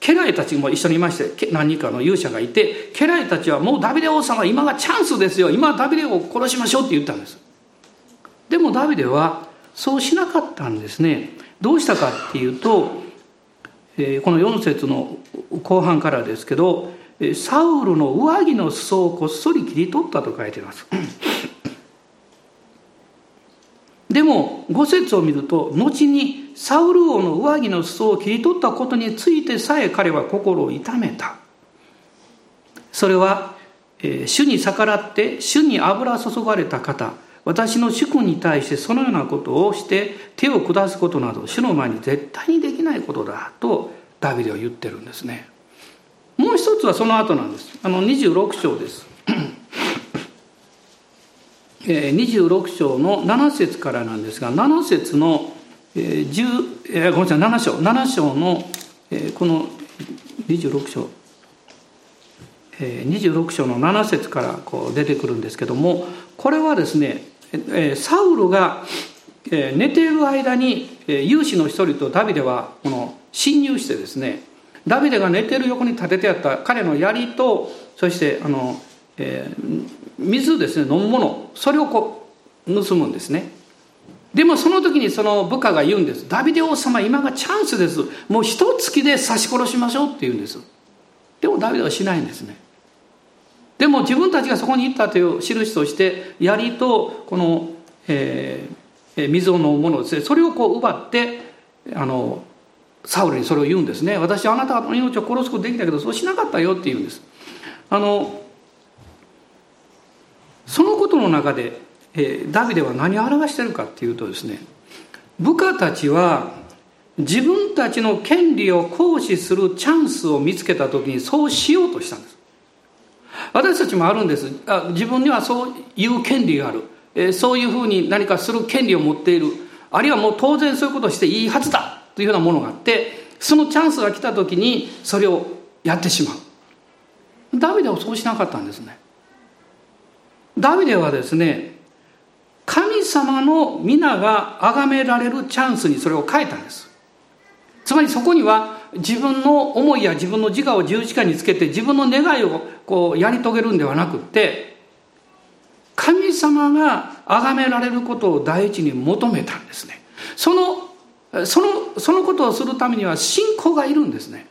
家来たちも一緒にいまして何人かの勇者がいて家来たちはもうダビデ王様今がチャンスですよ。今ダビデを殺しましょうって言ったんです。でもダビデはそうしなかったんですね。どうしたかっていうと、えこの4節の後半からですけどサウルの上着の裾をこっそり切り取ったと書いてます。でも5節を見ると後にサウル王の上着の裾を切り取ったことについてさえ彼は心を痛めた。それは、えー、主に逆らって主に油注がれた方。私の主君に対してそのようなことをして手を下すことなど主の前に絶対にできないことだとダビデは言ってるんですね。もう一つはその後なんです。あの26章です。26章の7節からなんですが7節の10、えー、ごめんなさい7章7章の、えー、この26章、えー、26章の7節からこう出てくるんですけどもこれはですね、えー、サウルが、えー、寝ている間に、えー、有志の一人とダビデはこの侵入してですねダビデが寝てる横に立ててあった彼の槍とそしてあの、え、水ですね飲むものそれをこう盗むんですねでもその時にその部下が言うんです。ダビデ王様今がチャンスです。もう一月で刺し殺しましょうって言うんです。でもダビデはしないんですね。でも自分たちがそこに行ったという印として槍とこの、えー、水を飲むものですねそれをこう奪ってあのサウルにそれを言うんですね私はあなたの命を殺すことできたけどそうしなかったよって言うんですあのそのことの中でえダビデは何を表してるかっていうとですね部下たちは自分たちの権利を行使するチャンスを見つけた時にそうしようとしたんです。私たちもあるんです。あ自分にはそういう権利がある、えそういうふうに何かする権利を持っている。あるいはもう当然そういうことをしていいはずだというようなものがあってそのチャンスが来た時にそれをやってしまう。ダビデはそうしなかったんですね。ダビデはですね神様の皆が崇められるチャンスにそれを変えたんです。つまりそこには自分の思いや自分の自我を十字架につけて自分の願いをこうやり遂げるんではなくって神様が崇められることを第一に求めたんですね。そのそのそのことをするためには信仰がいるんですね。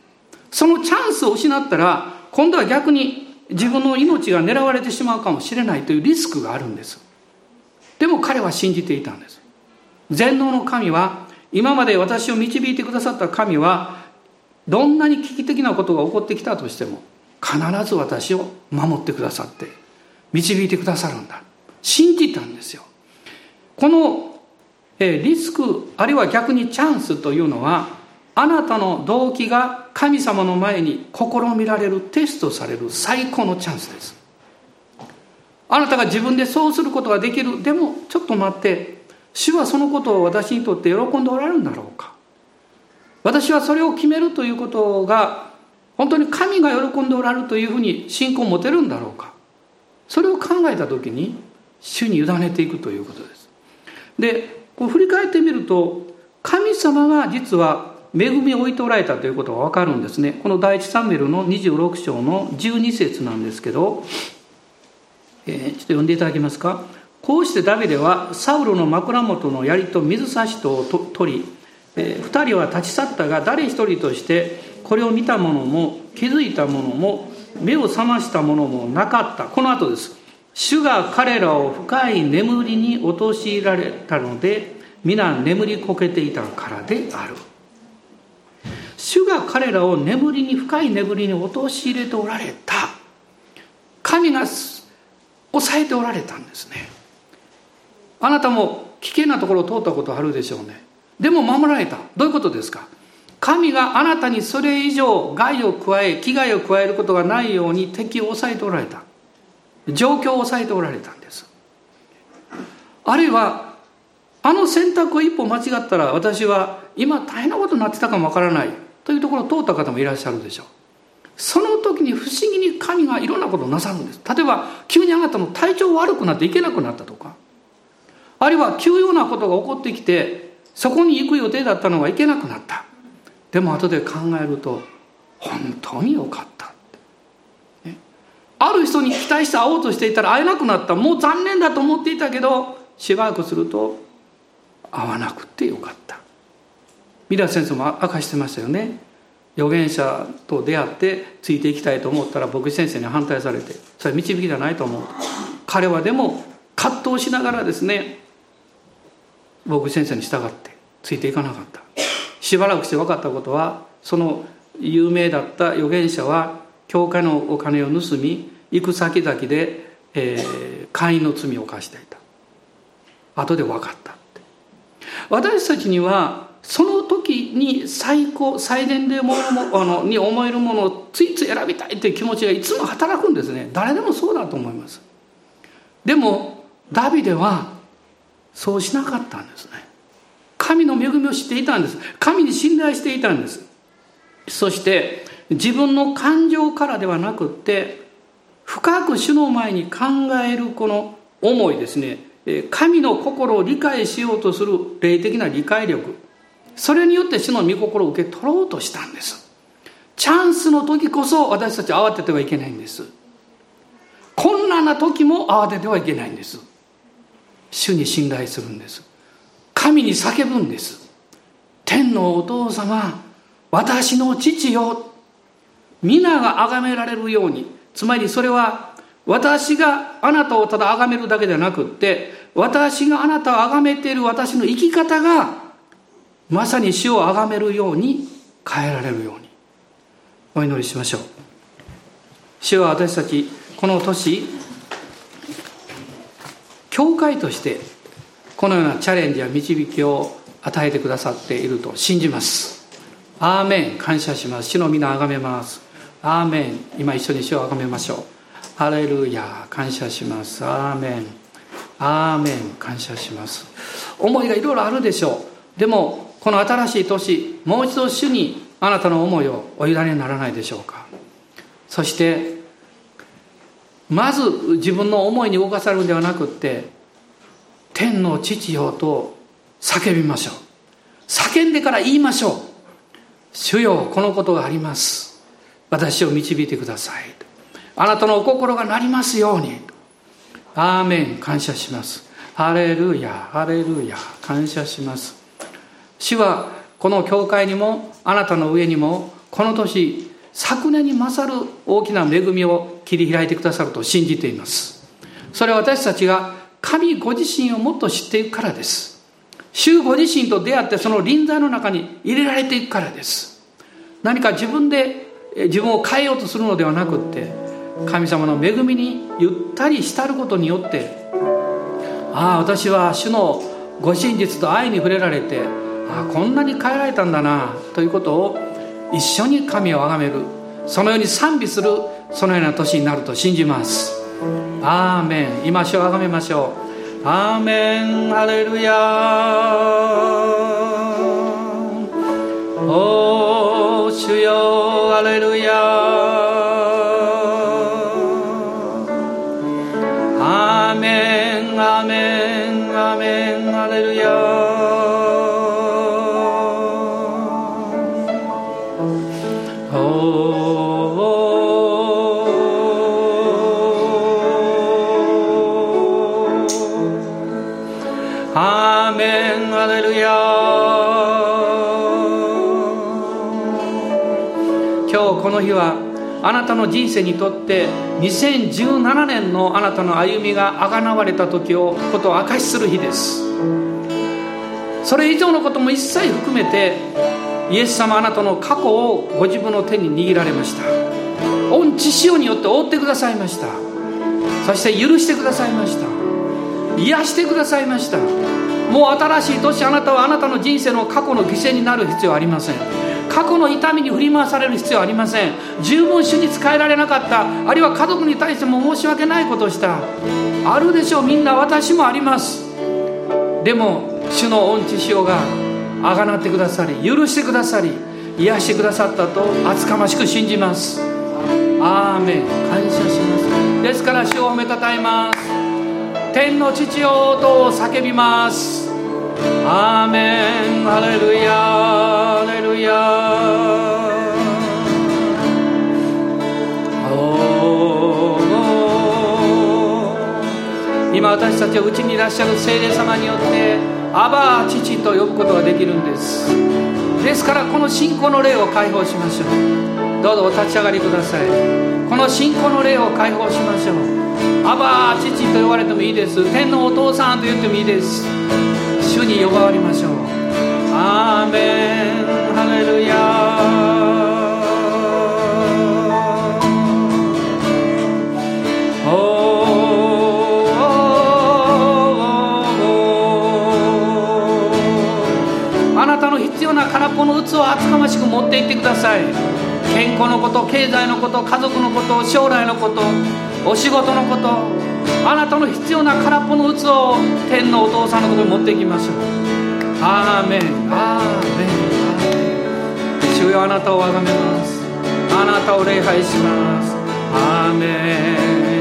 そのチャンスを失ったら今度は逆に自分の命が狙われてしまうかもしれないというリスクがあるんです。でも彼は信じていたんです。全能の神は今まで私を導いてくださった神はどんなに危機的なことが起こってきたとしても必ず私を守ってくださって導いてくださるんだ。信じたんですよ。このリスクあるいは逆にチャンスというのはあなたの動機が神様の前に試みられるテストされる最高のチャンスです。あなたが自分でそうすることができる。でもちょっと待って。主はそのことを私にとって喜んでおられるんだろうか。私はそれを決めるということが本当に神が喜んでおられるというふうに信仰を持てるんだろうか。それを考えた時に主に委ねていくということです。でこう振り返ってみると神様が実は恵みを置いておられたということが分かるんですね。この第一サムエルの26章の12節なんですけどえー、ちょっと読んでいただけますか。こうしてダビデはサウロの枕元の槍と水差しとを取り、えー、2人は立ち去ったが誰一人としてこれを見た者も気づいた者も目を覚ました者もなかった。この後です。主が彼らを深い眠りに陥られたので皆眠りこけていたからである。主が彼らを眠りに深い眠りに陥れておられた。神が抑えておられたんですね。あなたも危険なところを通ったことあるでしょうね。でも守られた。どういうことですか？神があなたにそれ以上害を加え危害を加えることがないように敵を抑えておられた。状況を抑えておられたんです。あるいはあの選択を一歩間違ったら私は今大変なことになってたかもわからない。というところを通った方もいらっしゃるでしょう。その時に不思議に神がいろんなことをなさるんです。例えば急にあなたの体調悪くなっていけなくなったとか。あるいは急用なことが起こってきてそこに行く予定だったのが行けなくなった。でも後で考えると本当によかった、ある人に期待して会おうとしていたら会えなくなった。もう残念だと思っていたけどしばらくすると会わなくてよかった。ミラー先生も明かしてましたよね。預言者と出会ってついていきたいと思ったら牧師先生に反対されてそれ導きじゃないと思う彼はでも葛藤しながらですね牧師先生に従ってついていかなかった。しばらくして分かったことはその有名だった預言者は教会のお金を盗み行く先々で、えー、会員の罪を犯していた。後で分かったって。私たちにはその時に最高最善でもあのに思えるものをついつい選びたいという気持ちがいつも働くんですね。誰でもそうだと思います。でもダビデはそうしなかったんですね。神の恵みを知っていたんです。神に信頼していたんです。そして自分の感情からではなくって深く主の前に考えるこの思いですね。神の心を理解しようとする霊的な理解力。それによって主の御心を受け取ろうとしたんです。チャンスの時こそ私たち慌ててはいけないんです。困難な時も慌ててはいけないんです。主に信頼するんです。神に叫ぶんです。天のお父様私の父よ。皆が崇められるように。つまりそれは私があなたをただ崇めるだけではなくって私があなたを崇めている私の生き方がまさに主を崇めるように変えられるように。お祈りしましょう。主は私たちこの年教会としてこのようなチャレンジや導きを与えてくださっていると信じます。アーメン。感謝します。主の皆あがめます。アーメン。今一緒に主をあがめましょう。ハレルヤ感謝します。アーメン。アーメン。感謝します。思いがいろいろあるでしょう。でもこの新しい年もう一度主にあなたの思いをお委ねにならないでしょうか。そしてまず自分の思いに動かされるんではなくって天の父よと叫びましょう。叫んでから言いましょう。主よこのことがあります。私を導いてください。あなたのお心がなりますように。アーメン。感謝します。ハレルヤハレルヤ。感謝します。主はこの教会にもあなたの上にもこの年昨年に勝る大きな恵みを切り開いてくださると信じています。それは私たちが神ご自身をもっと知っていくからです。主ご自身と出会ってその臨在の中に入れられていくからです。何か自分で自分を変えようとするのではなくって神様の恵みにゆったり浸ることによってああ私は主のご真実と愛に触れられてあこんなに変えられたんだなということを一緒に神を崇める。そのように賛美するそのような年になると信じます。アーメン。今しをあがめましょう。アーメン。ハレルヤお主よハレルヤ日はあなたの人生にとって2017年のあなたの歩みがあがなわれた時をことを明かしする日です。それ以上のことも一切含めてイエス様あなたの過去をご自分の手に握られました。御知潮によって覆ってくださいました。そして許してくださいました。癒してくださいました。もう新しい年あなたはあなたの人生の過去の犠牲になる必要はありません。過去の痛みに振り回される必要はありません。十分主に仕えられなかった。あるいは家族に対しても申し訳ないことをした。あるでしょう。みんな私もあります。でも主の恩知潮があがなってくださり許してくださり癒してくださったと厚かましく信じます。アーメン。感謝します。ですから主を褒めたたえます。天の父よと叫びます。アーメンハレルヤハレルヤ今私たちはうちにいらっしゃる聖霊様によってアバー父と呼ぶことができるんです。ですからこの信仰の霊を解放しましょう。どうぞお立ち上がりください。この信仰の霊を解放しましょう。アバー父と呼ばれてもいいです。天のお父さんと言ってもいいです。主に呼ばわりましょう。アーメン。ハレルヤ。な空っぽの器を厚かましく持っていってください。健康のこと経済のこと家族のこと将来のことお仕事のこと。あなたの必要な空っぽの器を天のお父さんのところに持っていきましょう。アーメン。アーメン。主よあなたをあがめます。あなたを礼拝します。アーメン。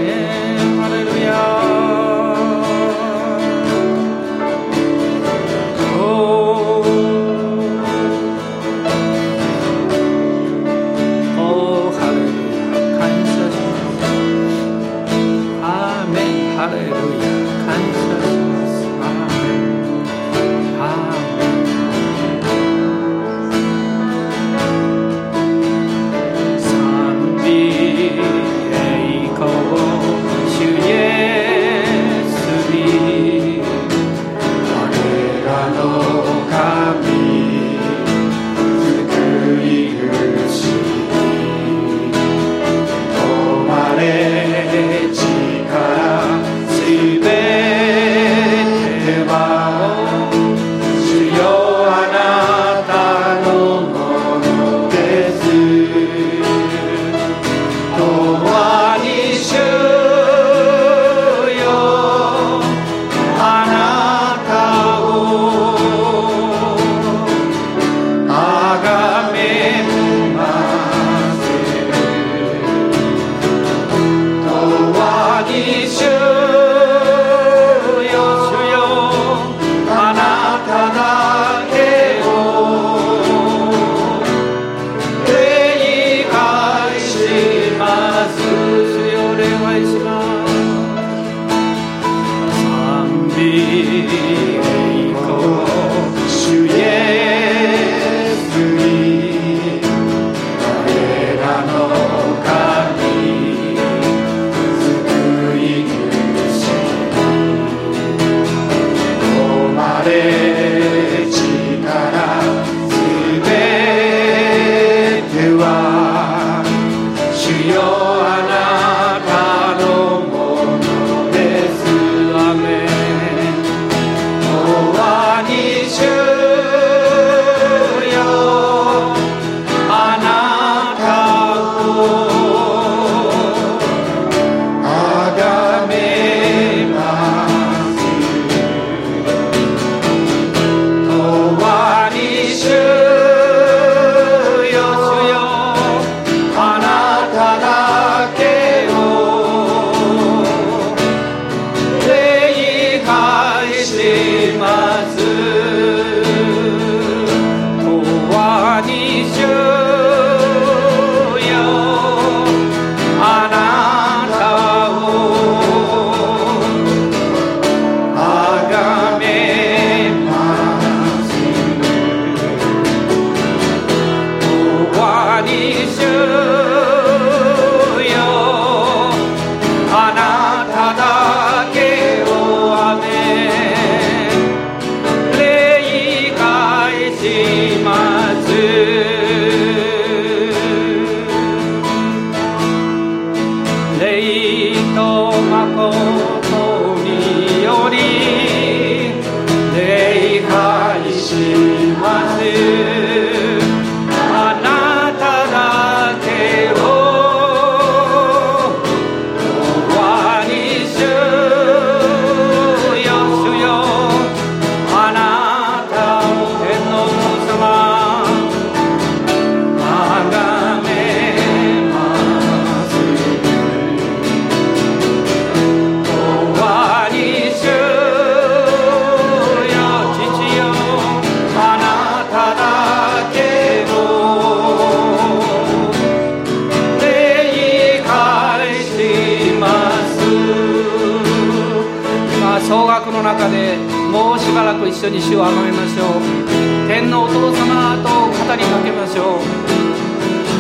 総額の中でもうしばらく一緒に主を崇めましょう。天のお父様と語りかけましょう。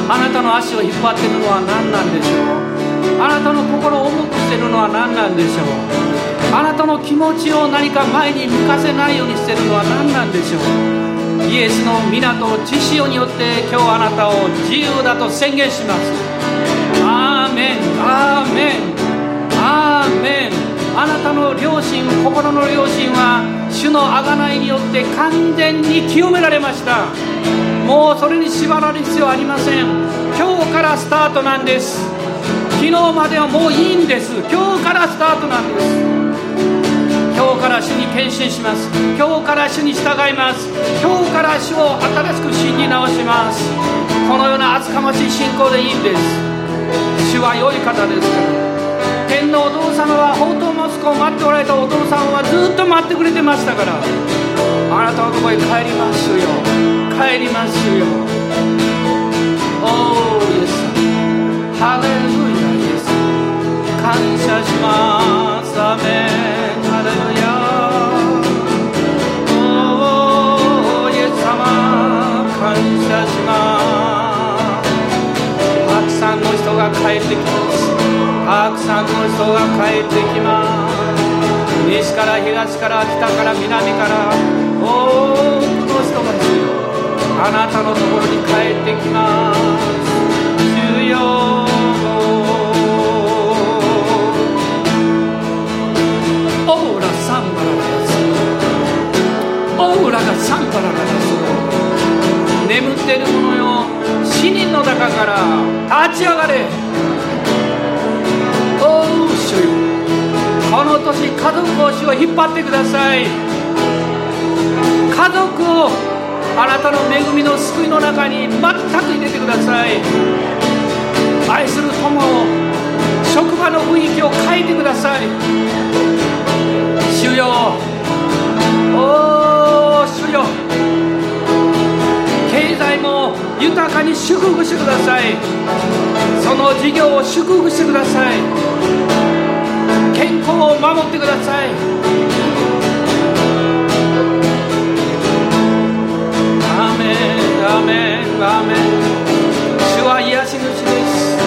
あなたの足を引っ張っているのは何なんでしょう。あなたの心を重くしているのは何なんでしょう。あなたの気持ちを何か前に向かせないようにしているのは何なんでしょう。イエスの皆と知識によって今日あなたを自由だと宣言します。アーメンアーメン。アーメン。あなたの良心心の良心は主の贖いによって完全に清められました。もうそれに縛られる必要はありません。今日からスタートなんです。昨日まではもういいんです。今日からスタートなんです。今日から主に献身します。今日から主に従います。今日から主を新しく信じ直します。このような厚かましい信仰でいいんです。主は良い方ですから。天のお父様は宝刀息子を待っておられたお父さんはずっと待ってくれてましたからあなたのところへ帰りますよ帰りますよおーイエスハレルヤイエス感謝しますアメンハレルヤおーイエス様感謝しますたくさんの人が帰ってきますたくさんの人が帰ってきます西から東から北から南から。多くの人があなたのところに帰ってきます。主よオーラサンバララダスオーラがサンバララダス眠ってる者よ。死人の中から立ち上がれ。家族を主を引っ張ってください。家族をあなたの恵みの救いの中に全く入れてください。愛する友を職場の雰囲気を変えてください。主よ。おお主よ。経済も豊かに祝福してください。その事業を祝福してください。健康を守ってください。アメンアメンアメン。主は癒し主です。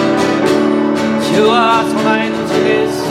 主は備え主です。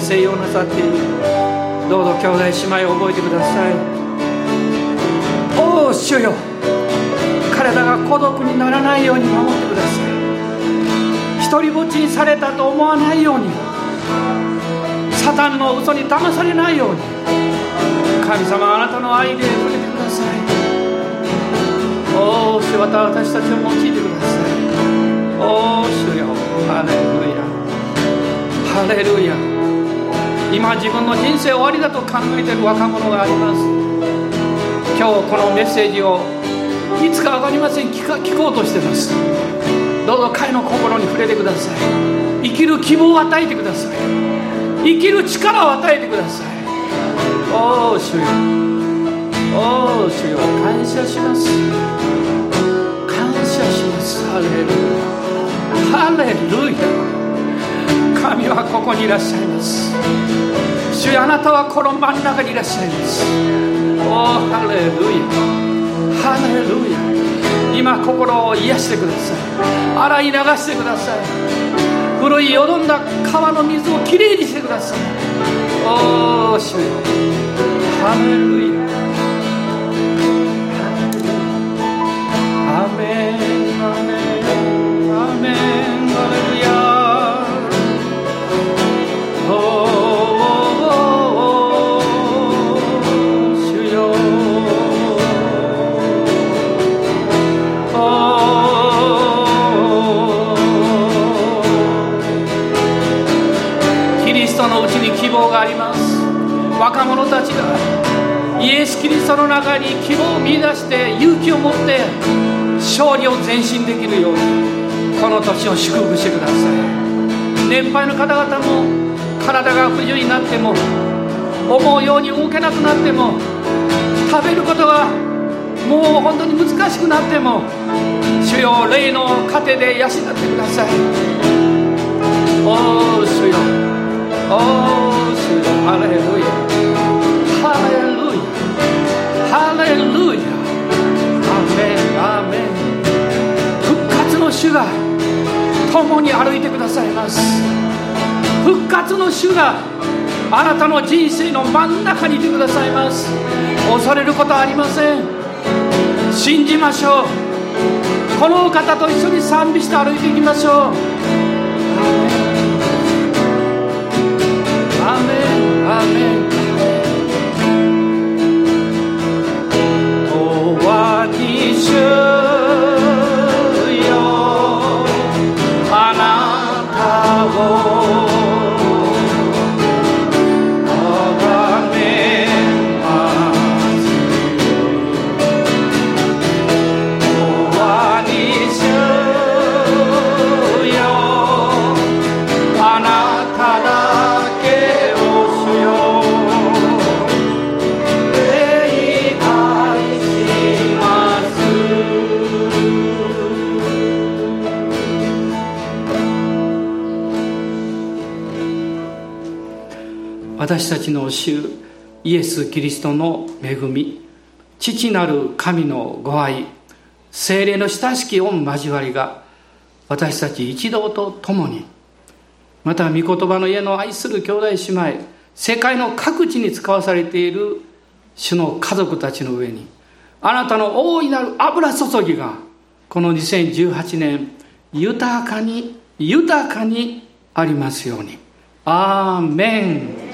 で静養なさっている。どうぞ兄弟姉妹を覚えてください。おお主よ。体が孤独にならないように守ってください。一人ぼっちにされたと思わないように。サタンの嘘に騙されないように。神様あなたの愛で触れてください。おお主また私たちを用いてください。おお主よ。ハレルヤ。ハレルヤ。今自分の人生終わりだと考えている若者があります。今日このメッセージをいつか分かりません聞か聞こうとしてます。どうぞ彼の心に触れてください。生きる希望を与えてください。生きる力を与えてください。おお主よ。おお主よ。感謝します。感謝します。ハレルヤ。ハレルヤ。神はここにいらっしゃいます。主よあなたはこの真ん中にいらっしゃいます。おハレルヤ。ハレルヤ。今心を癒してください。洗い流してください。古いよどんだ川の水をきれいにしてください。おお主よ。ハレルヤ。アメン。若者たちがイエス・キリストの中に希望を見出して勇気を持って勝利を前進できるようにこの年を祝福してください。年配の方々も体が不自由になっても思うように動けなくなっても食べることがもう本当に難しくなっても主よ霊の糧で養ってください。おお主よ。おお主よ。ハレルヤ。ハレルヤアメンアメン復活の主が共に歩いてくださいます。復活の主があなたの人生の真ん中にいてくださいます。恐れることはありません。信じましょう。このお方と一緒に賛美して歩いていきましょう。アメンアメン遠私たちの主イエス・キリストの恵み父なる神のご愛精霊の親しき御交わりが私たち一同と共にまた御言葉の家の愛する兄弟姉妹世界の各地に使わされている主の家族たちの上にあなたの大いなる油注ぎがこの2018年豊かに豊かにありますように。アーメン。